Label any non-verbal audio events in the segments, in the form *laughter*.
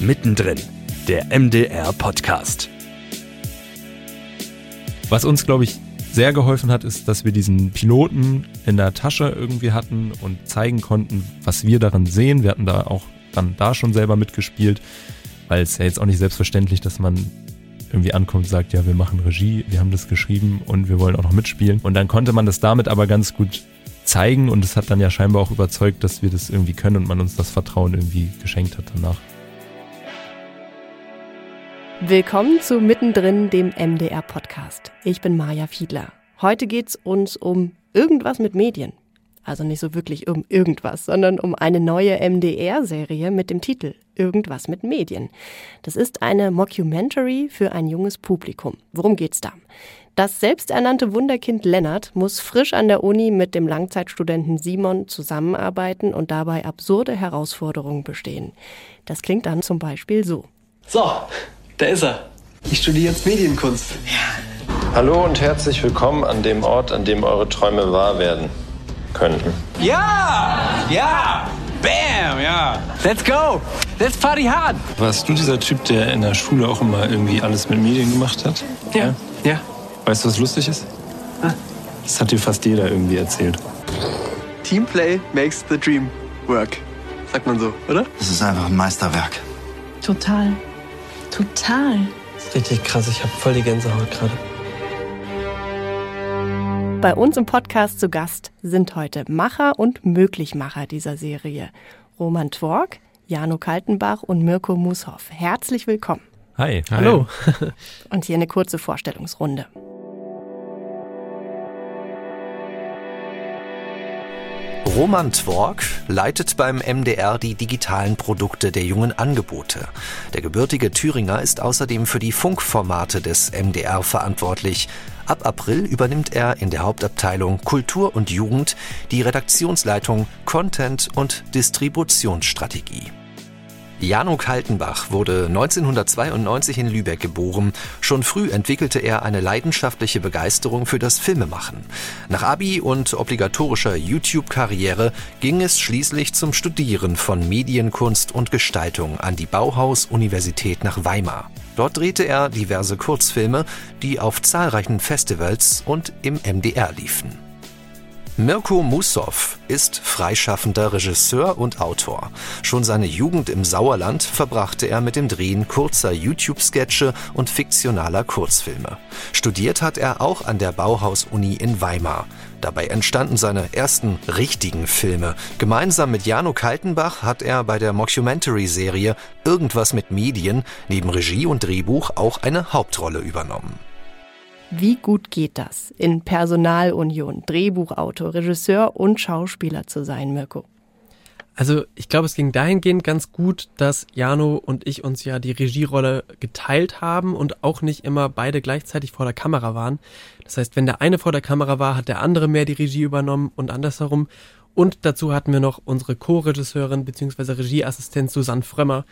Mittendrin, der MDR Podcast. Was uns, glaube ich, sehr geholfen hat, ist, dass wir diesen Piloten in der Tasche irgendwie hatten und zeigen konnten, was wir darin sehen. Wir hatten da auch dann da schon selber mitgespielt, weil es ja jetzt auch nicht selbstverständlich, dass man irgendwie ankommt und sagt, ja, wir machen Regie, wir haben das geschrieben und wir wollen auch noch mitspielen. Und dann konnte man das damit aber ganz gut zeigen und es hat dann ja scheinbar auch überzeugt, dass wir das irgendwie können und man uns das Vertrauen irgendwie geschenkt hat danach. Willkommen zu Mittendrin, dem MDR-Podcast. Ich bin Maja Fiedler. Heute geht's uns um irgendwas mit Medien. Also nicht so wirklich um irgendwas, sondern um eine neue MDR-Serie mit dem Titel Irgendwas mit Medien. Das ist eine Mockumentary für ein junges Publikum. Worum geht's da? Das selbsternannte Wunderkind Lennart muss frisch an der Uni mit dem Langzeitstudenten Simon zusammenarbeiten und dabei absurde Herausforderungen bestehen. Das klingt dann zum Beispiel so. So, da ist er. Ich studiere jetzt Medienkunst. Hallo und herzlich willkommen an dem Ort, an dem eure Träume wahr werden könnten. Ja! Ja! Bam! Ja! Let's go! Let's party hard! Warst du dieser Typ, der in der Schule auch immer irgendwie alles mit Medien gemacht hat? Ja. Ja. Weißt du, was lustig ist? Ah. Das hat dir fast jeder irgendwie erzählt. Teamplay makes the dream work. Sagt man so, oder? Das ist einfach ein Meisterwerk. Total. Total. Das ist richtig krass. Ich habe voll die Gänsehaut gerade. Bei uns im Podcast zu Gast sind heute Macher und Möglichmacher dieser Serie. Roman Twork, Jano Kaltenbach und Mirko Mushoff. Herzlich willkommen. Hi. Hallo. Und hier eine kurze Vorstellungsrunde. Roman Twork leitet beim MDR die digitalen Produkte der jungen Angebote. Der gebürtige Thüringer ist außerdem für die Funkformate des MDR verantwortlich. Ab April übernimmt er in der Hauptabteilung Kultur und Jugend die Redaktionsleitung Content und Distributionsstrategie. Jano Kaltenbach wurde 1992 in Lübeck geboren. Schon früh entwickelte er eine leidenschaftliche Begeisterung für das Filmemachen. Nach Abi und obligatorischer YouTube-Karriere ging es schließlich zum Studieren von Medienkunst und Gestaltung an die Bauhaus-Universität nach Weimar. Dort drehte er diverse Kurzfilme, die auf zahlreichen Festivals und im MDR liefen. Mirko Mussow ist freischaffender Regisseur und Autor. Schon seine Jugend im Sauerland verbrachte er mit dem Drehen kurzer YouTube-Sketche und fiktionaler Kurzfilme. Studiert hat er auch an der Bauhaus-Uni in Weimar. Dabei entstanden seine ersten richtigen Filme. Gemeinsam mit Jano Kaltenbach hat er bei der Mockumentary-Serie Irgendwas mit Medien neben Regie und Drehbuch auch eine Hauptrolle übernommen. Wie gut geht das, in Personalunion Drehbuchautor, Regisseur und Schauspieler zu sein, Mirko? Also ich glaube, es ging dahingehend ganz gut, dass Jano und ich uns ja die Regierolle geteilt haben und auch nicht immer beide gleichzeitig vor der Kamera waren. Das heißt, wenn der eine vor der Kamera war, hat der andere mehr die Regie übernommen und andersherum. Und dazu hatten wir noch unsere Co-Regisseurin bzw. Regieassistent Susanne Frömmer,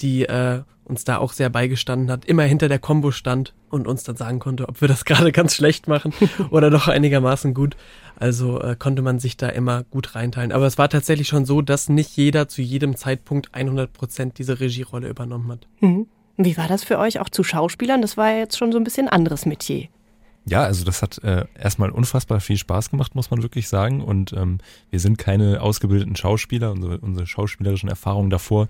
die äh, uns da auch sehr beigestanden hat, immer hinter der Combo stand und uns dann sagen konnte, ob wir das *laughs* gerade ganz schlecht machen *laughs* oder doch einigermaßen gut. Also äh, konnte man sich da immer gut reinteilen. Aber es war tatsächlich schon so, dass nicht jeder zu jedem Zeitpunkt 100 Prozent diese Regierolle übernommen hat. Mhm. Wie war das für euch auch zu Schauspielern? Das war ja jetzt schon so ein bisschen anderes Metier. Ja, also das hat äh, erstmal unfassbar viel Spaß gemacht, muss man wirklich sagen. Und ähm, wir sind keine ausgebildeten Schauspieler. Unsere, unsere schauspielerischen Erfahrungen davor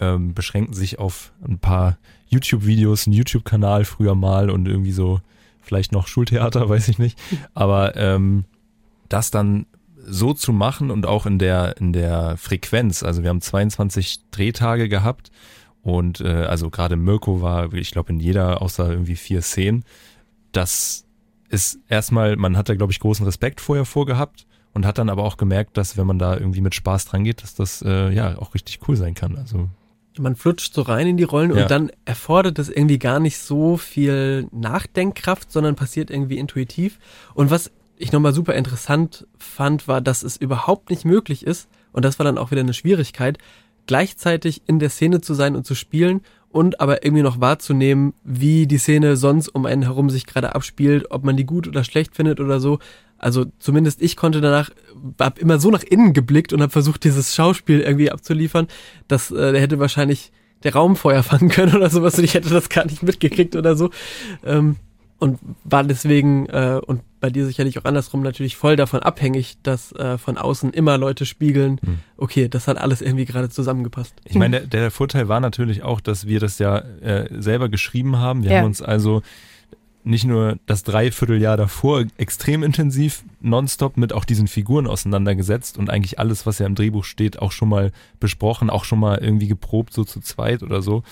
ähm, beschränken sich auf ein paar YouTube-Videos, einen YouTube-Kanal früher mal und irgendwie so vielleicht noch Schultheater, *laughs* weiß ich nicht. Aber ähm, das dann so zu machen und auch in der in der Frequenz. Also wir haben 22 Drehtage gehabt und äh, also gerade Mirko war, ich glaube in jeder außer irgendwie vier Szenen. Das ist erstmal, man hat da glaube ich großen Respekt vorher vorgehabt und hat dann aber auch gemerkt, dass wenn man da irgendwie mit Spaß dran geht, dass das äh, ja auch richtig cool sein kann. Also man flutscht so rein in die Rollen Ja. und dann erfordert es irgendwie gar nicht so viel Nachdenkkraft, sondern passiert irgendwie intuitiv. Und was ich nochmal super interessant fand, war, dass es überhaupt nicht möglich ist, und das war dann auch wieder eine Schwierigkeit, gleichzeitig in der Szene zu sein und zu spielen und aber irgendwie noch wahrzunehmen, wie die Szene sonst um einen herum sich gerade abspielt, ob man die gut oder schlecht findet oder so. Also zumindest ich konnte danach, hab immer so nach innen geblickt und habe versucht, dieses Schauspiel irgendwie abzuliefern, dass äh, der hätte wahrscheinlich der Raum Feuer *laughs* fangen können oder sowas und ich hätte das gar nicht mitgekriegt oder so. Ähm, und war deswegen, äh, und bei dir sicherlich auch andersrum, natürlich voll davon abhängig, dass äh, von außen immer Leute spiegeln, hm. okay, das hat alles irgendwie gerade zusammengepasst. Ich meine, der, der, Vorteil war natürlich auch, dass wir das ja äh, selber geschrieben haben. Wir ja. haben uns also nicht nur das Dreivierteljahr davor extrem intensiv nonstop mit auch diesen Figuren auseinandergesetzt und eigentlich alles, was ja im Drehbuch steht, auch schon mal besprochen, auch schon mal irgendwie geprobt, so zu zweit oder so.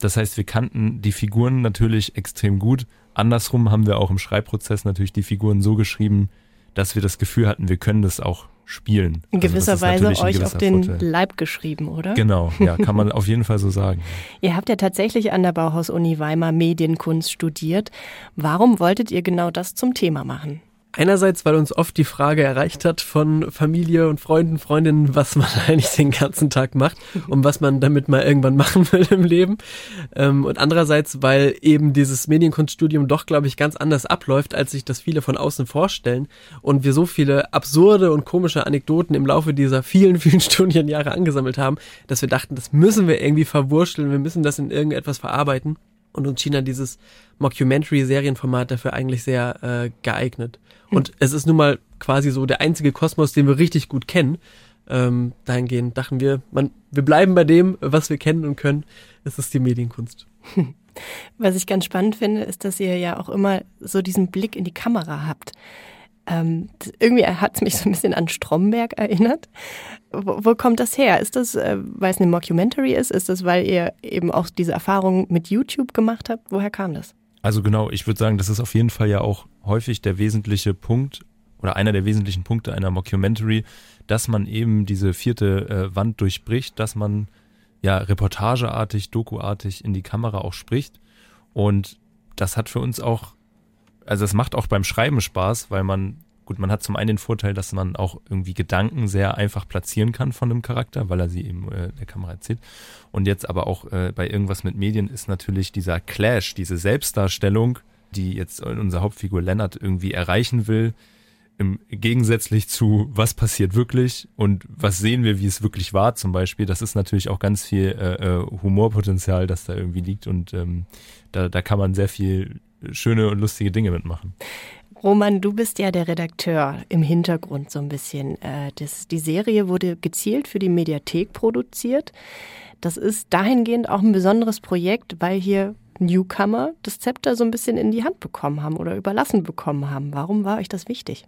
Das heißt, wir kannten die Figuren natürlich extrem gut. Andersrum haben wir auch im Schreibprozess natürlich die Figuren so geschrieben, dass wir das Gefühl hatten, wir können das auch spielen. In also gewisser also Weise euch auf den Vorteil. Leib geschrieben, oder? Genau, ja, kann man *laughs* auf jeden Fall so sagen. Ihr habt ja tatsächlich an der Bauhaus-Uni Weimar Medienkunst studiert. Warum wolltet ihr genau das zum Thema machen? Einerseits, weil uns oft die Frage erreicht hat von Familie und Freunden, Freundinnen, was man *laughs* eigentlich den ganzen Tag macht und was man damit mal irgendwann machen will im Leben. Ähm, und andererseits, weil eben dieses Medienkunststudium doch, glaube ich, ganz anders abläuft, als sich das viele von außen vorstellen. Und wir so viele absurde und komische Anekdoten im Laufe dieser vielen, vielen *laughs* Studienjahre angesammelt haben, dass wir dachten, das müssen wir irgendwie verwurschteln, wir müssen das in irgendetwas verarbeiten. Und uns schien dann dieses Mockumentary-Serienformat dafür eigentlich sehr äh, geeignet. Und hm. es ist nun mal quasi so der einzige Kosmos, den wir richtig gut kennen. Ähm, dahingehend dachten wir, man, wir bleiben bei dem, was wir kennen und können. Es ist die Medienkunst. *laughs* Was ich ganz spannend finde, ist, dass ihr ja auch immer so diesen Blick in die Kamera habt. Ähm, irgendwie hat es mich so ein bisschen an Stromberg erinnert. Wo, wo kommt das her? Ist das, äh, weil es eine Mockumentary ist? Ist das, weil ihr eben auch diese Erfahrung mit YouTube gemacht habt? Woher kam das? Also genau, ich würde sagen, das ist auf jeden Fall ja auch häufig der wesentliche Punkt oder einer der wesentlichen Punkte einer Mockumentary, dass man eben diese vierte äh, Wand durchbricht, dass man ja reportageartig, dokuartig in die Kamera auch spricht. Und das hat für uns auch also es macht auch beim Schreiben Spaß, weil man, gut, man hat zum einen den Vorteil, dass man auch irgendwie Gedanken sehr einfach platzieren kann von einem Charakter, weil er sie eben äh, der Kamera erzählt. Und jetzt aber auch äh, bei irgendwas mit Medien ist natürlich dieser Clash, diese Selbstdarstellung, die jetzt unser Hauptfigur Lennart irgendwie erreichen will, im gegensätzlich zu was passiert wirklich und was sehen wir, wie es wirklich war zum Beispiel. Das ist natürlich auch ganz viel äh, äh Humorpotenzial, das da irgendwie liegt und ähm, da, da kann man sehr viel schöne und lustige Dinge mitmachen. Roman, du bist ja der Redakteur im Hintergrund so ein bisschen. Äh, das, die Serie wurde gezielt für die Mediathek produziert. Das ist dahingehend auch ein besonderes Projekt, weil hier Newcomer das Zepter so ein bisschen in die Hand bekommen haben oder überlassen bekommen haben. Warum war euch das wichtig?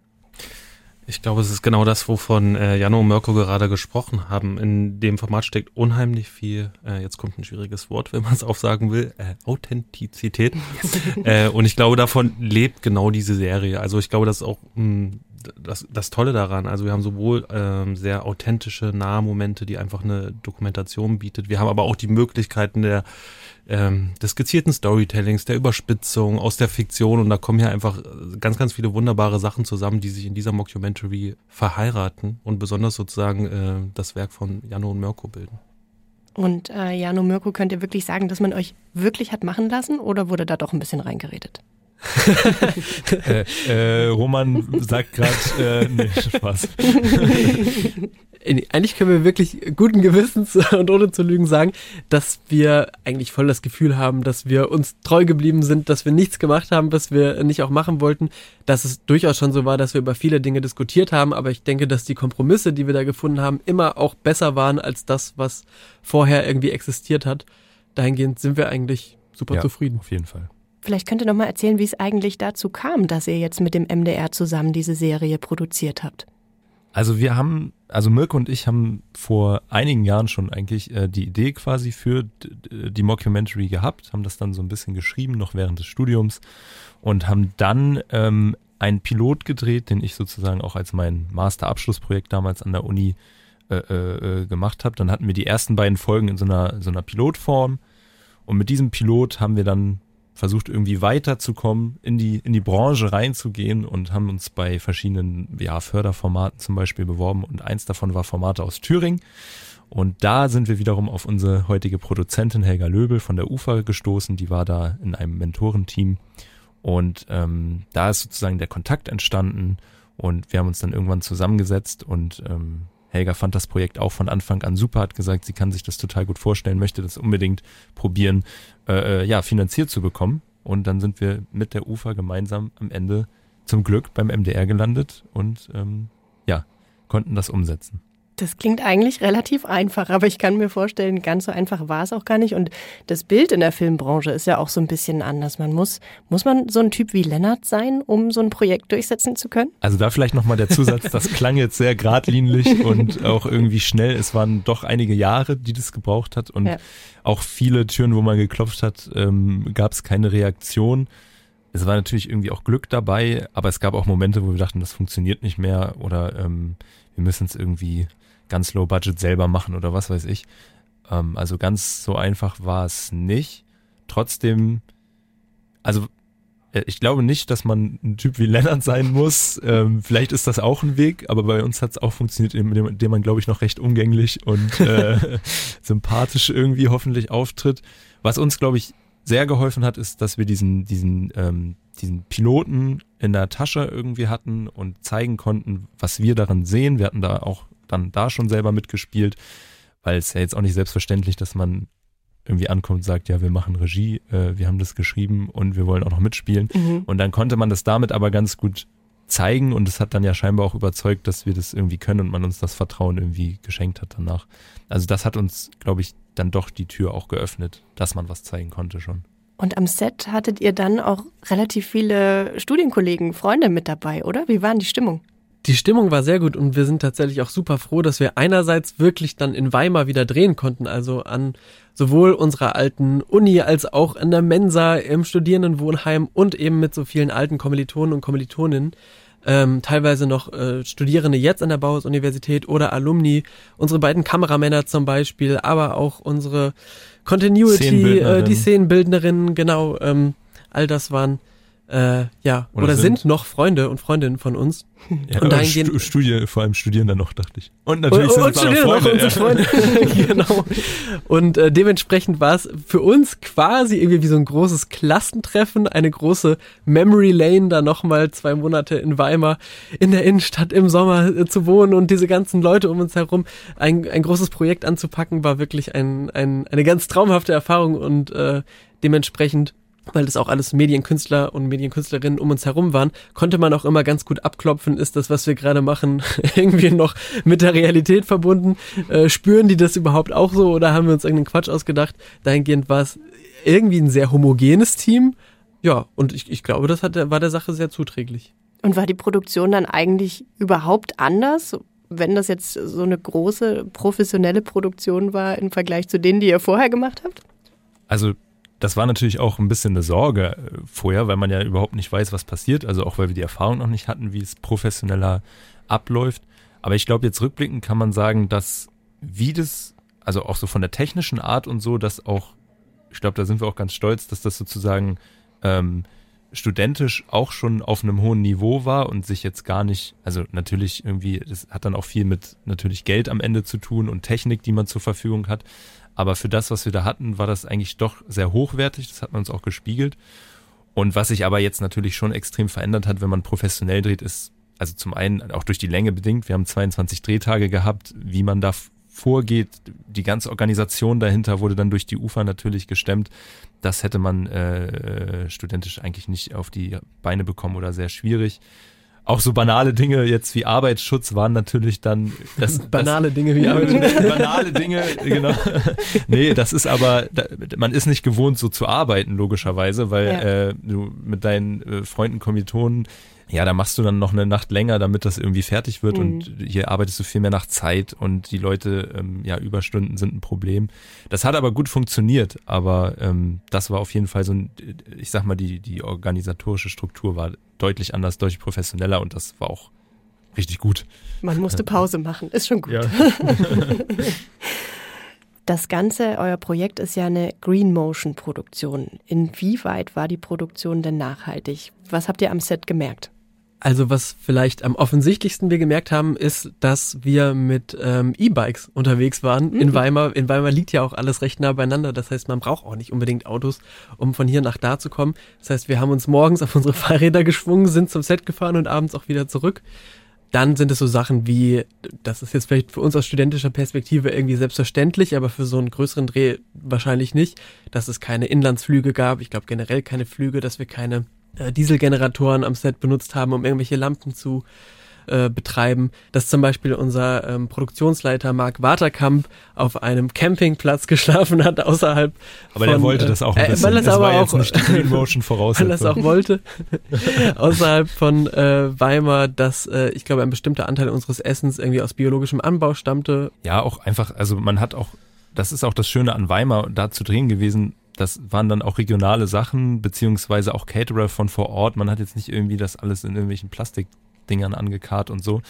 Ich glaube, es ist genau das, wovon äh, Jano und Mirko gerade gesprochen haben. In dem Format steckt unheimlich viel, äh, jetzt kommt ein schwieriges Wort, wenn man es aufsagen will, äh, Authentizität. *laughs* äh, und ich glaube, davon lebt genau diese Serie. Also ich glaube, das ist auch mh, hm, das, das Tolle daran. Also wir haben sowohl ähm, sehr authentische Nahmomente, die einfach eine Dokumentation bietet. Wir haben aber auch die Möglichkeiten der ähm, des gezielten Storytellings, der Überspitzung aus der Fiktion und da kommen ja einfach ganz, ganz viele wunderbare Sachen zusammen, die sich in dieser Mockumentary verheiraten und besonders sozusagen äh, das Werk von Jano und Mirko bilden. Und äh, Jano Mirko, könnt ihr wirklich sagen, dass man euch wirklich hat machen lassen oder wurde da doch ein bisschen reingeredet? *laughs* äh, äh, Roman sagt gerade, äh, nee, Spaß. *laughs* Eigentlich können wir wirklich guten Gewissens *laughs* und ohne zu lügen sagen, dass wir eigentlich voll das Gefühl haben, dass wir uns treu geblieben sind, dass wir nichts gemacht haben, was wir nicht auch machen wollten. Dass es durchaus schon so war, dass wir über viele Dinge diskutiert haben, aber ich denke, dass die Kompromisse, die wir da gefunden haben, immer auch besser waren als das, was vorher irgendwie existiert hat. Dahingehend sind wir eigentlich super ja, zufrieden. Auf jeden Fall. Vielleicht könnt ihr noch mal erzählen, wie es eigentlich dazu kam, dass ihr jetzt mit dem MDR zusammen diese Serie produziert habt. Also wir haben, also Mirko und ich haben vor einigen Jahren schon eigentlich äh, die Idee quasi für die Mockumentary gehabt, haben das dann so ein bisschen geschrieben, noch während des Studiums und haben dann ähm, einen Pilot gedreht, den ich sozusagen auch als mein Masterabschlussprojekt damals an der Uni äh, äh, äh gemacht habe. Dann hatten wir die ersten beiden Folgen in so einer, so einer Pilotform und mit diesem Pilot haben wir dann versucht irgendwie weiterzukommen, in die, in die Branche reinzugehen und haben uns bei verschiedenen ja, Förderformaten zum Beispiel beworben und eins davon war Formate aus Thüringen. Und da sind wir wiederum auf unsere heutige Produzentin Helga Löbel von der UFA gestoßen. Die war da in einem Mentorenteam. Und ähm, da ist sozusagen der Kontakt entstanden und wir haben uns dann irgendwann zusammengesetzt und ähm, Helga fand das Projekt auch von Anfang an super, hat gesagt, sie kann sich das total gut vorstellen, möchte das unbedingt probieren, äh, äh ja, finanziert zu bekommen. Und dann sind wir mit der UFA gemeinsam am Ende zum Glück beim MDR gelandet und ähm, ja, konnten das umsetzen. Das klingt eigentlich relativ einfach, aber ich kann mir vorstellen, ganz so einfach war es auch gar nicht. Und das Bild in der Filmbranche ist ja auch so ein bisschen anders. Man muss, muss man so ein Typ wie Lennart sein, um so ein Projekt durchsetzen zu können? Also da vielleicht nochmal der Zusatz, das klang jetzt sehr geradlinig *laughs* und auch irgendwie schnell. Es waren doch einige Jahre, die das gebraucht hat und ja. auch viele Türen, wo man geklopft hat, ähm, gab es keine Reaktion. Es war natürlich irgendwie auch Glück dabei, aber es gab auch Momente, wo wir dachten, das funktioniert nicht mehr oder ähm, wir müssen es irgendwie ganz low budget selber machen oder was weiß ich. Ähm, also ganz so einfach war es nicht. Trotzdem, also äh, ich glaube nicht, dass man ein Typ wie Lennart sein muss. Ähm, vielleicht ist das auch ein Weg, aber bei uns hat es auch funktioniert, indem, indem man, glaube ich, noch recht umgänglich und *laughs* äh, sympathisch irgendwie hoffentlich auftritt. Was uns, glaube ich, sehr geholfen hat, ist, dass wir diesen, diesen, ähm, diesen Piloten in der Tasche irgendwie hatten und zeigen konnten, was wir darin sehen. Wir hatten da auch dann da schon selber mitgespielt, weil es ja jetzt auch nicht selbstverständlich, dass man irgendwie ankommt und sagt, ja, wir machen Regie, äh, wir haben das geschrieben und wir wollen auch noch mitspielen. Mhm. Und dann konnte man das damit aber ganz gut zeigen und es hat dann ja scheinbar auch überzeugt, dass wir das irgendwie können und man uns das Vertrauen irgendwie geschenkt hat danach. Also das hat uns, glaube ich, dann doch die Tür auch geöffnet, dass man was zeigen konnte schon. Und am Set hattet ihr dann auch relativ viele Studienkollegen, Freunde mit dabei, oder? Wie war die Stimmung? Die Stimmung war sehr gut und wir sind tatsächlich auch super froh, dass wir einerseits wirklich dann in Weimar wieder drehen konnten, also an sowohl unserer alten Uni als auch in der Mensa im Studierendenwohnheim und eben mit so vielen alten Kommilitonen und Kommilitoninnen. Ähm, teilweise noch äh, Studierende jetzt an der Bauhaus-Universität oder Alumni, unsere beiden Kameramänner zum Beispiel, aber auch unsere Continuity, äh, die Szenenbildnerinnen, genau, ähm, all das waren äh, ja, oder, oder sind, sind, noch Freunde und Freundinnen von uns. Ja, und dahingehend, Studie, vor allem studieren dann noch, dachte ich. Und natürlich und, sind und Freunde, noch unsere Freunde. *laughs* *laughs* genau. Und äh, dementsprechend war es für uns quasi irgendwie wie so ein großes Klassentreffen, eine große Memory Lane, da nochmal zwei Monate in Weimar in der Innenstadt im Sommer äh, zu wohnen und diese ganzen Leute um uns herum ein, ein großes Projekt anzupacken, war wirklich ein, ein, eine ganz traumhafte Erfahrung und äh, dementsprechend weil das auch alles Medienkünstler und Medienkünstlerinnen um uns herum waren, konnte man auch immer ganz gut abklopfen, ist das, was wir gerade machen, *laughs* irgendwie noch mit der Realität verbunden? Äh, spüren die das überhaupt auch so oder haben wir uns irgendeinen Quatsch ausgedacht? Dahingehend war es irgendwie ein sehr homogenes Team. Ja, und ich, ich glaube, das hat, war der Sache sehr zuträglich. Und war die Produktion dann eigentlich überhaupt anders, wenn das jetzt so eine große professionelle Produktion war im Vergleich zu denen, die ihr vorher gemacht habt? Also das war natürlich auch ein bisschen eine Sorge äh, vorher, weil man ja überhaupt nicht weiß, was passiert. Also auch weil wir die Erfahrung noch nicht hatten, wie es professioneller abläuft. Aber ich glaube, jetzt rückblickend kann man sagen, dass wie das, also auch so von der technischen Art und so, dass auch, ich glaube, da sind wir auch ganz stolz, dass das sozusagen ähm, studentisch auch schon auf einem hohen Niveau war und sich jetzt gar nicht, also natürlich irgendwie, das hat dann auch viel mit natürlich Geld am Ende zu tun und Technik, die man zur Verfügung hat. Aber für das, was wir da hatten, war das eigentlich doch sehr hochwertig. Das hat man uns auch gespiegelt. Und was sich aber jetzt natürlich schon extrem verändert hat, wenn man professionell dreht, ist, also zum einen auch durch die Länge bedingt. Wir haben 22 Drehtage gehabt, wie man da vorgeht. Die ganze Organisation dahinter wurde dann durch die UFA natürlich gestemmt. Das hätte man äh, studentisch eigentlich nicht auf die Beine bekommen oder sehr schwierig auch so banale Dinge jetzt wie Arbeitsschutz waren natürlich dann das *laughs* banale das, Dinge wie Arbeitsschutz. *laughs* banale Dinge, genau. *laughs* nee, das ist aber da, man ist nicht gewohnt so zu arbeiten logischerweise, weil ja. äh, du mit deinen äh, Freunden Kommilitonen ja, da machst du dann noch eine Nacht länger, damit das irgendwie fertig wird mhm. und hier arbeitest du viel mehr nach Zeit und die Leute, ähm, ja, Überstunden sind ein Problem. Das hat aber gut funktioniert, aber ähm, das war auf jeden Fall so ein, ich sag mal, die, die organisatorische Struktur war deutlich anders, deutlich professioneller und das war auch richtig gut. Man musste Pause machen, ist schon gut. Ja. *laughs* Das Ganze, euer Projekt ist ja eine Green Motion Produktion. Inwieweit war die Produktion denn nachhaltig? Was habt ihr am Set gemerkt? Also was vielleicht am offensichtlichsten wir gemerkt haben, ist, dass wir mit ähm, E-Bikes unterwegs waren mhm. in Weimar. In Weimar liegt ja auch alles recht nah beieinander. Das heißt, man braucht auch nicht unbedingt Autos, um von hier nach da zu kommen. Das heißt, wir haben uns morgens auf unsere *laughs* Fahrräder geschwungen, sind zum Set gefahren und abends auch wieder zurück. dann sind es so Sachen wie, das ist jetzt vielleicht für uns aus studentischer Perspektive irgendwie selbstverständlich, aber für so einen größeren Dreh wahrscheinlich nicht, dass es keine Inlandsflüge gab. Ich glaube generell keine Flüge, dass wir keine äh, Dieselgeneratoren am Set benutzt haben, um irgendwelche Lampen zu äh, betreiben, dass zum Beispiel unser ähm, Produktionsleiter Marc Waterkamp auf einem Campingplatz *laughs* geschlafen hat außerhalb. Aber von, der wollte das auch ein äh, bisschen. Weil das das aber war auch jetzt nicht Green Motion *laughs* weil es auch wollte. *laughs* außerhalb von äh, Weimar, dass äh, ich glaube ein bestimmter Anteil unseres Essens irgendwie aus biologischem Anbau stammte. Ja, auch einfach, also man hat auch, das ist auch das Schöne an Weimar, da zu drehen gewesen. Das waren dann auch regionale Sachen, beziehungsweise auch Caterer von vor Ort. Man hat jetzt nicht irgendwie das alles in irgendwelchen Plastikdingern angekarrt und so.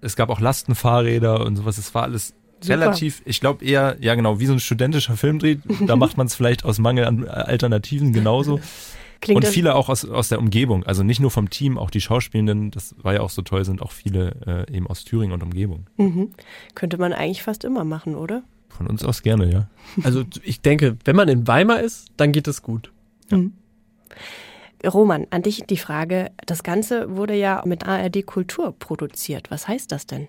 Es gab auch Lastenfahrräder und sowas. Es war alles Super. relativ, ich glaube eher, ja genau, wie so ein studentischer Filmdreh. Da *laughs* macht man es vielleicht aus Mangel an Alternativen genauso. Klingt und viele auch aus, aus der Umgebung, also nicht nur vom Team, auch die Schauspielenden, das war ja auch so toll, sind auch viele äh, eben aus Thüringen und Umgebung. Mhm. Könnte man eigentlich fast immer machen, oder? Von uns aus gerne, ja. Also ich denke, wenn man in Weimar ist, dann geht es gut. Roman, an dich die Frage, das Ganze wurde ja mit ARD Kultur produziert. Was heißt das denn?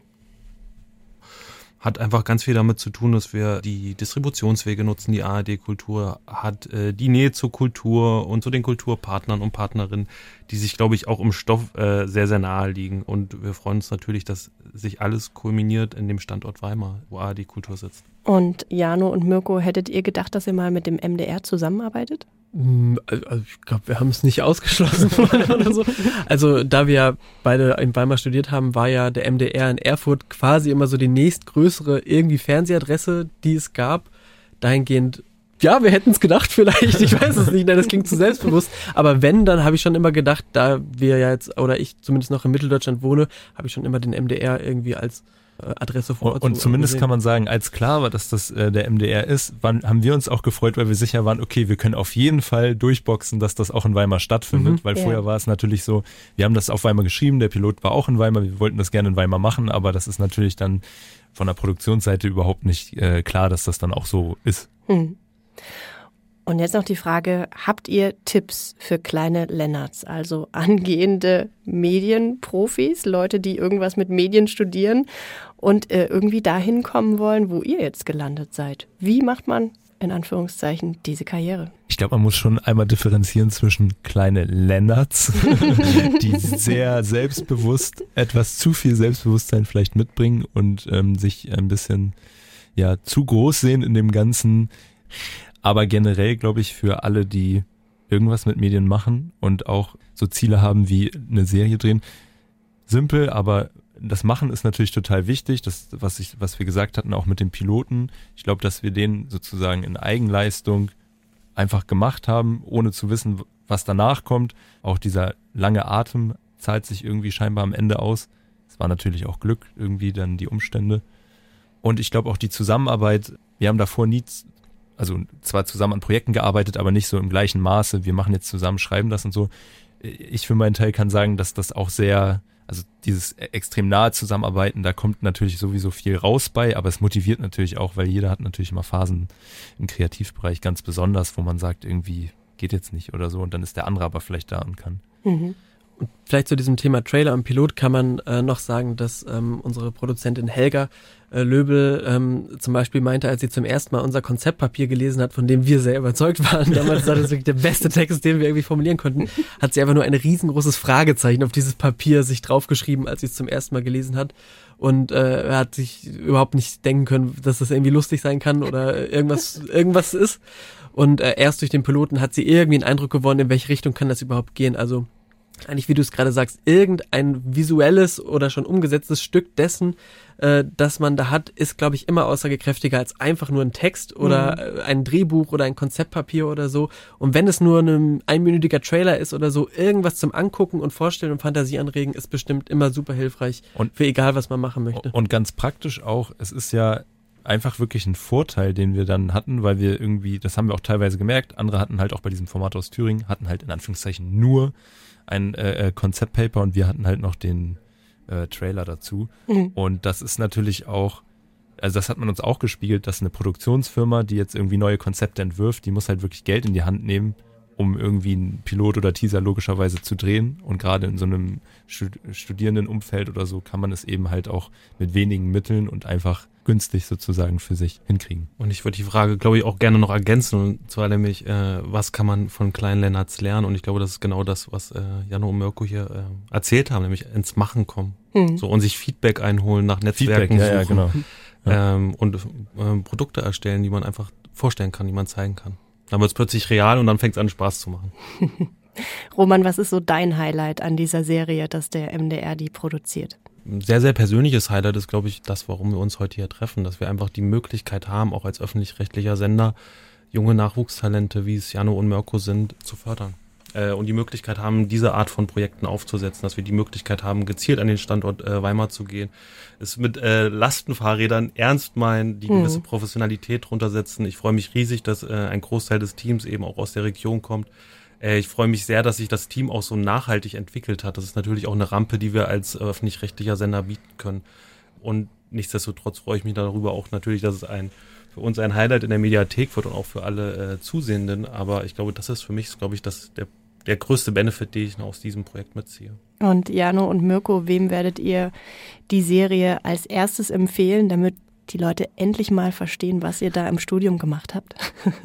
Hat einfach ganz viel damit zu tun, dass wir die Distributionswege nutzen. Die ARD-Kultur hat äh, die Nähe zur Kultur und zu den Kulturpartnern und Partnerinnen, die sich, glaube ich, auch im Stoff äh, sehr, sehr nahe liegen. Und wir freuen uns natürlich, dass sich alles kulminiert in dem Standort Weimar, wo ARD-Kultur sitzt. Und Jano und Mirko, hättet ihr gedacht, dass ihr mal mit dem MDR zusammenarbeitet? Mm, Also ich glaube, wir haben es nicht ausgeschlossen *laughs* oder so. Also da wir beide in Weimar studiert haben, war ja der MDR in Erfurt quasi immer so die nächstgrößere irgendwie Fernsehadresse, die es gab. Dahingehend, ja, wir hätten es gedacht vielleicht, ich weiß es nicht, nein, das klingt zu selbstbewusst. Aber wenn, dann habe ich schon immer gedacht, da wir ja jetzt, oder ich zumindest noch in Mitteldeutschland wohne, habe ich schon immer den MDR irgendwie als Adresse vor Ort. Und, und zumindest gesehen. kann man sagen, als klar war, dass das äh, der MDR ist, waren, haben wir uns auch gefreut, weil wir sicher waren, okay, wir können auf jeden Fall durchboxen, dass das auch in Weimar stattfindet, Mhm. weil Ja. vorher war es natürlich so, wir haben das auf Weimar geschrieben, der Pilot war auch in Weimar, wir wollten das gerne in Weimar machen, aber das ist natürlich dann von der Produktionsseite überhaupt nicht äh, klar, dass das dann auch so ist. Hm. Und jetzt noch die Frage, habt ihr Tipps für kleine Lennarts, also angehende Medienprofis, Leute, die irgendwas mit Medien studieren und äh, irgendwie dahin kommen wollen, wo ihr jetzt gelandet seid? Wie macht man in Anführungszeichen diese Karriere? Ich glaube, man muss schon einmal differenzieren zwischen kleine Lennarts, *laughs* die sehr selbstbewusst, etwas zu viel Selbstbewusstsein vielleicht mitbringen und ähm, sich ein bisschen ja zu groß sehen in dem Ganzen. Aber generell glaube ich für alle, die irgendwas mit Medien machen und auch so Ziele haben wie eine Serie drehen, simpel, aber das Machen ist natürlich total wichtig. Das, was ich, was wir gesagt hatten, auch mit dem Piloten. Ich glaube, dass wir den sozusagen in Eigenleistung einfach gemacht haben, ohne zu wissen, was danach kommt. Auch dieser lange Atem zahlt sich irgendwie scheinbar am Ende aus. Es war natürlich auch Glück, irgendwie dann die Umstände. Und ich glaube auch die Zusammenarbeit, wir haben davor nie, also zwar zusammen an Projekten gearbeitet, aber nicht so im gleichen Maße. Wir machen jetzt zusammen, schreiben das und so. Ich für meinen Teil kann sagen, dass das auch sehr, also dieses extrem nahe Zusammenarbeiten, da kommt natürlich sowieso viel raus bei, aber es motiviert natürlich auch, weil jeder hat natürlich immer Phasen im Kreativbereich ganz besonders, wo man sagt, irgendwie geht jetzt nicht oder so und dann ist der andere aber vielleicht da und kann. Mhm. Und vielleicht zu diesem Thema Trailer und Pilot kann man äh, noch sagen, dass ähm, unsere Produzentin Helga äh, Löbel ähm, zum Beispiel meinte, als sie zum ersten Mal unser Konzeptpapier gelesen hat, von dem wir sehr überzeugt waren, *laughs* damals war das wirklich der beste Text, den wir irgendwie formulieren konnten, hat sie einfach nur ein riesengroßes Fragezeichen auf dieses Papier sich draufgeschrieben, als sie es zum ersten Mal gelesen hat. Und äh, hat sich überhaupt nicht denken können, dass das irgendwie lustig sein kann oder irgendwas, irgendwas ist. Und äh, erst durch den Piloten hat sie irgendwie einen Eindruck gewonnen, in welche Richtung kann das überhaupt gehen. Also eigentlich, wie du es gerade sagst, irgendein visuelles oder schon umgesetztes Stück dessen, äh, das man da hat, ist, glaube ich, immer aussagekräftiger als einfach nur ein Text oder äh, ein Drehbuch oder ein Konzeptpapier oder so. Und wenn es nur ein einminütiger Trailer ist oder so, irgendwas zum Angucken und Vorstellen und Fantasie anregen, ist bestimmt immer super hilfreich Und- für egal, was man machen möchte. Und ganz praktisch auch, es ist ja einfach wirklich ein Vorteil, den wir dann hatten, weil wir irgendwie, das haben wir auch teilweise gemerkt, andere hatten halt auch bei diesem Format aus Thüringen, hatten halt in Anführungszeichen nur ein äh, äh, Konzeptpaper und wir hatten halt noch den äh, Trailer dazu. Mhm. Und das ist natürlich auch, also das hat man uns auch gespiegelt, dass eine Produktionsfirma, die jetzt irgendwie neue Konzepte entwirft, die muss halt wirklich Geld in die Hand nehmen, um irgendwie einen Pilot oder Teaser logischerweise zu drehen. Und gerade in so einem Studierendenumfeld oder so kann man es eben halt auch mit wenigen Mitteln und einfach günstig sozusagen für sich hinkriegen. Und ich würde die Frage, glaube ich, auch gerne noch ergänzen, und zwar nämlich, äh, was kann man von kleinen Lennarts lernen? Und ich glaube, das ist genau das, was äh, Jano und Mirko hier äh, erzählt haben, nämlich ins Machen kommen. Hm. So und sich Feedback einholen nach Netzwerken Feedback, ja, suchen. Ja, genau. Ja. Ähm, und äh, Produkte erstellen, die man einfach vorstellen kann, die man zeigen kann. Dann wird es plötzlich real und dann fängt es an, Spaß zu machen. *laughs* Roman, was ist so dein Highlight an dieser Serie, dass der MDR die produziert? Ein sehr, sehr persönliches Highlight ist, glaube ich, das, warum wir uns heute hier treffen, dass wir einfach die Möglichkeit haben, auch als öffentlich-rechtlicher Sender, junge Nachwuchstalente, wie es Jano und Mirko sind, zu fördern. Äh, und die Möglichkeit haben, diese Art von Projekten aufzusetzen, dass wir die Möglichkeit haben, gezielt an den Standort äh, Weimar zu gehen, es mit äh, Lastenfahrrädern ernst meinen, die gewisse mhm. Professionalität drunter setzen. Ich freue mich riesig, dass äh, ein Großteil des Teams eben auch aus der Region kommt. Äh, ich freue mich sehr, dass sich das Team auch so nachhaltig entwickelt hat. Das ist natürlich auch eine Rampe, die wir als öffentlich-rechtlicher Sender bieten können. Und nichtsdestotrotz freue ich mich darüber auch natürlich, dass es ein für uns ein Highlight in der Mediathek wird und auch für alle äh, Zusehenden. Aber ich glaube, das ist für mich, glaube ich, das, der, der größte Benefit, den ich aus diesem Projekt mitziehe. Und Jano und Mirko, wem werdet ihr die Serie als erstes empfehlen, damit die Leute endlich mal verstehen, was ihr da im Studium gemacht habt? *laughs*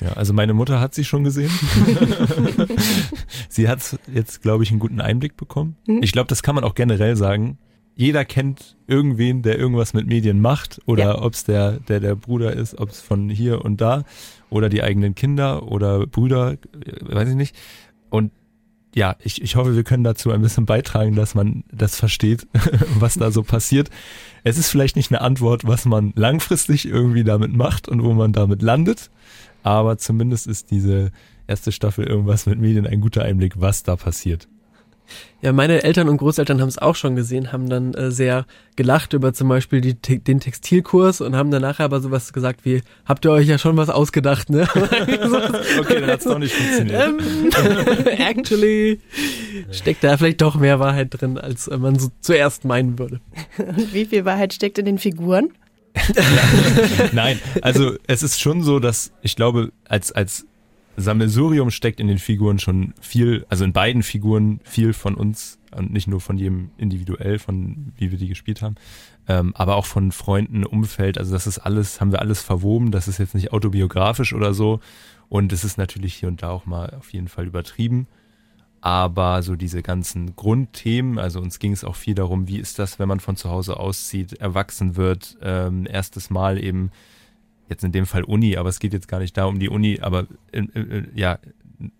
Ja, also meine Mutter hat sie schon gesehen. *laughs* sie hat jetzt, glaube ich, einen guten Einblick bekommen. Mhm. Ich glaube, das kann man auch generell sagen. Jeder kennt irgendwen, der irgendwas mit Medien macht oder ja. ob es der, der der Bruder ist, ob es von hier und da oder die eigenen Kinder oder Brüder, weiß ich nicht. Und ja, ich, ich hoffe, wir können dazu ein bisschen beitragen, dass man das versteht, *laughs* was da so passiert. Es ist vielleicht nicht eine Antwort, was man langfristig irgendwie damit macht und wo man damit landet, aber zumindest ist diese erste Staffel irgendwas mit Medien ein guter Einblick, was da passiert. Ja, meine Eltern und Großeltern haben es auch schon gesehen, haben dann äh, sehr gelacht über zum Beispiel die, den Textilkurs und haben dann nachher aber sowas gesagt wie, habt ihr euch ja schon was ausgedacht, ne? *laughs* okay, dann hat's doch nicht funktioniert. Ähm, *laughs* actually steckt da vielleicht doch mehr Wahrheit drin, als äh, man so zuerst meinen würde. Und wie viel Wahrheit steckt in den Figuren? *laughs* Nein, also es ist schon so, dass ich glaube, als, als Sammelsurium steckt in den Figuren schon viel, also in beiden Figuren viel von uns und nicht nur von jedem individuell, von wie wir die gespielt haben, ähm, aber auch von Freunden, Umfeld. Also das ist alles, haben wir alles verwoben. Das ist jetzt nicht autobiografisch oder so. Und es ist natürlich hier und da auch mal auf jeden Fall übertrieben. Aber so diese ganzen Grundthemen, also uns ging es auch viel darum, wie ist das, wenn man von zu Hause auszieht, erwachsen wird, ähm, erstes Mal eben jetzt in dem Fall Uni, aber es geht jetzt gar nicht da um die Uni, aber äh, äh, ja,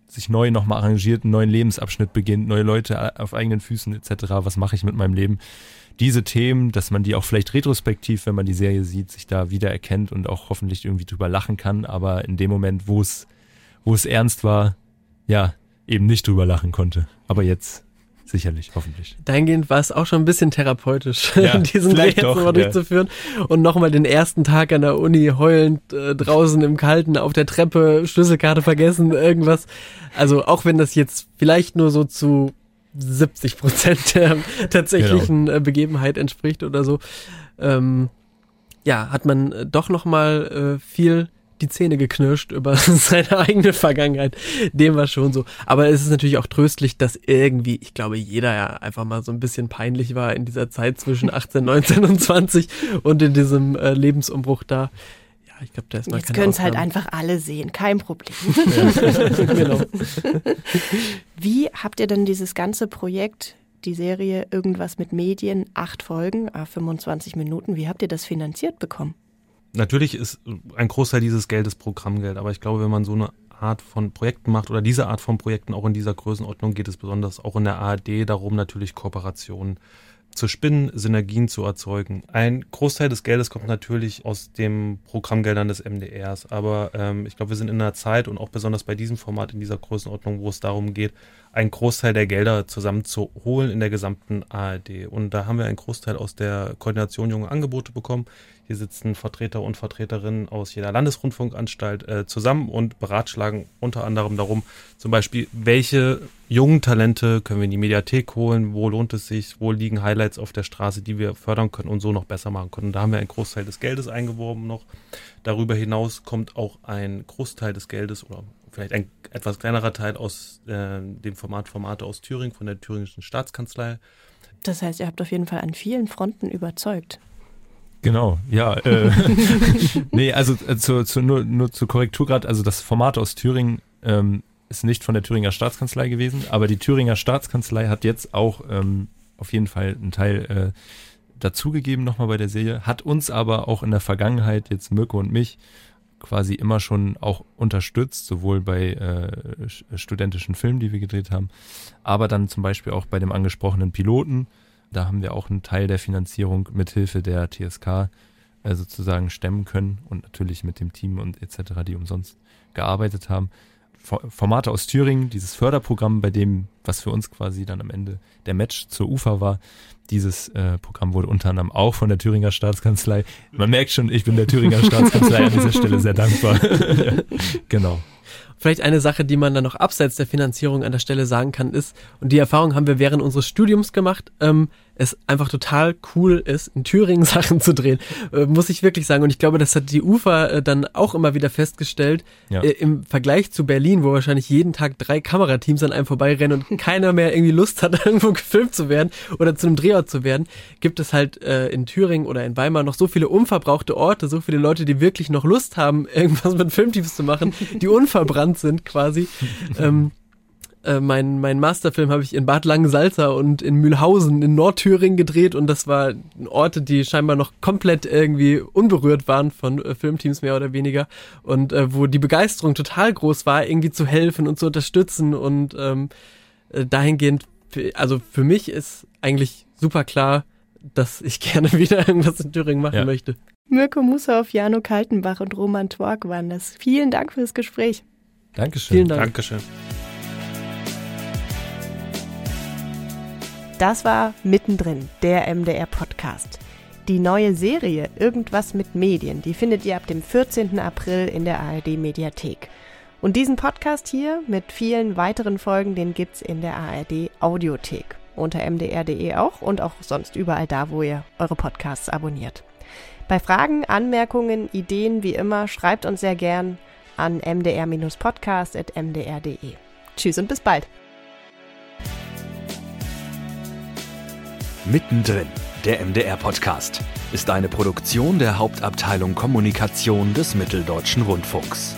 sich neu nochmal arrangiert, einen neuen Lebensabschnitt beginnt, neue Leute auf eigenen Füßen etc. Was mache ich mit meinem Leben? Diese Themen, dass man die auch vielleicht retrospektiv, wenn man die Serie sieht, sich da wieder erkennt und auch hoffentlich irgendwie drüber lachen kann, aber in dem Moment, wo es, wo es ernst war, ja, eben nicht drüber lachen konnte. Aber jetzt Sicherlich, hoffentlich. Dahingehend war es auch schon ein bisschen therapeutisch, *laughs* ja, diesen Dreh jetzt nochmal ja. durchzuführen und nochmal den ersten Tag an der Uni heulend äh, draußen im Kalten auf der Treppe, Schlüsselkarte vergessen, irgendwas. Also auch wenn das jetzt vielleicht nur so zu 70 Prozent der tatsächlichen genau. Äh, Begebenheit entspricht oder so, ähm, ja, hat man äh, doch nochmal äh, viel die Zähne geknirscht über *laughs* seine eigene Vergangenheit. Dem war schon so. Aber es ist natürlich auch tröstlich, dass irgendwie, ich glaube, jeder ja einfach mal so ein bisschen peinlich war in dieser Zeit zwischen 18, 19 und 20 und in diesem äh, Lebensumbruch da. Ja, ich glaube, da ist mal Jetzt können es halt einfach alle sehen, kein Problem. *laughs* *laughs* genau. Wie habt ihr denn dieses ganze Projekt die Serie Irgendwas mit Medien, acht Folgen, 25 Minuten. Wie habt ihr das finanziert bekommen? Natürlich ist ein Großteil dieses Geldes Programmgeld, aber ich glaube, wenn man so eine Art von Projekten macht oder diese Art von Projekten auch in dieser Größenordnung geht es besonders auch in der ARD darum, natürlich Kooperationen zu spinnen, Synergien zu erzeugen. Ein Großteil des Geldes kommt natürlich aus den Programmgeldern des MDRs, aber ähm, ich glaube, wir sind in einer Zeit und auch besonders bei diesem Format in dieser Größenordnung, wo es darum geht, einen Großteil der Gelder zusammenzuholen in der gesamten ARD. Und da haben wir einen Großteil aus der Koordination junger Angebote bekommen. Hier sitzen Vertreter und Vertreterinnen aus jeder Landesrundfunkanstalt äh, zusammen und beratschlagen unter anderem darum, zum Beispiel, welche jungen Talente können wir in die Mediathek holen, wo lohnt es sich, wo liegen Highlights auf der Straße, die wir fördern können und so noch besser machen können. Da haben wir einen Großteil des Geldes eingeworben noch. Darüber hinaus kommt auch ein Großteil des Geldes oder vielleicht ein etwas kleinerer Teil aus äh, dem Format Formate aus Thüringen von der thüringischen Staatskanzlei. Das heißt, ihr habt auf jeden Fall an vielen Fronten überzeugt. Genau, ja. Äh, *laughs* nee, also äh, zu, zu, nur, nur zur Korrektur gerade, also das Format aus Thüringen ähm, ist nicht von der Thüringer Staatskanzlei gewesen, aber die Thüringer Staatskanzlei hat jetzt auch ähm, auf jeden Fall einen Teil äh, dazugegeben nochmal bei der Serie, hat uns aber auch in der Vergangenheit, jetzt Mirko und mich, quasi immer schon auch unterstützt, sowohl bei äh, studentischen Filmen, die wir gedreht haben, aber dann zum Beispiel auch bei dem angesprochenen Piloten. Da haben wir auch einen Teil der Finanzierung mithilfe der TSK äh, sozusagen stemmen können und natürlich mit dem Team und etc., die umsonst gearbeitet haben. Formate aus Thüringen, dieses Förderprogramm, bei dem, was für uns quasi dann am Ende der Match zur UFA war, dieses äh, Programm wurde unter anderem auch von der Thüringer Staatskanzlei. Man merkt schon, ich bin der Thüringer *laughs* Staatskanzlei an dieser Stelle sehr dankbar. *laughs* genau. Vielleicht eine Sache, die man dann noch abseits der Finanzierung an der Stelle sagen kann, ist, und die Erfahrung haben wir während unseres Studiums gemacht, ähm, es einfach total cool ist, in Thüringen *laughs* Sachen zu drehen, äh, muss ich wirklich sagen. Und ich glaube, das hat die UFA äh, dann auch immer wieder festgestellt, ja. äh, im Vergleich zu Berlin, wo wahrscheinlich jeden Tag drei Kamerateams an einem vorbeirennen und *laughs* keiner mehr irgendwie Lust hat, *laughs* irgendwo gefilmt zu werden oder zu einem Drehort zu werden, gibt es halt äh, in Thüringen oder in Weimar noch so viele unverbrauchte Orte, so viele Leute, die wirklich noch Lust haben, irgendwas mit Filmteams zu machen, die unverbrannt sind quasi. ähm, äh, mein, mein Masterfilm habe ich in Bad Langensalza und in Mühlhausen in Nordthüringen gedreht und das war Orte, die scheinbar noch komplett irgendwie unberührt waren von äh, Filmteams mehr oder weniger und äh, wo die Begeisterung total groß war, irgendwie zu helfen und zu unterstützen und ähm, äh, dahingehend, also für mich ist eigentlich super klar, dass ich *laughs* gerne wieder irgendwas in Thüringen machen ja. möchte. Mirko Musauf, Jano Kaltenbach und Roman Twork waren das. Vielen Dank fürs Gespräch. Dankeschön. Vielen Dank. Dankeschön. Das war Mittendrin, der MDR-Podcast. Die neue Serie Irgendwas mit Medien, die findet ihr ab dem 14. April in der ARD-Mediathek. Und diesen Podcast hier mit vielen weiteren Folgen, den gibt's in der ARD-Audiothek. Unter mdr.de auch und auch sonst überall da, wo ihr eure Podcasts abonniert. Bei Fragen, Anmerkungen, Ideen wie immer, schreibt uns sehr gern an mdr-podcast.mdr.de. Tschüss und bis bald. Mittendrin, der MDR-Podcast, ist eine Produktion der Hauptabteilung Kommunikation des Mitteldeutschen Rundfunks.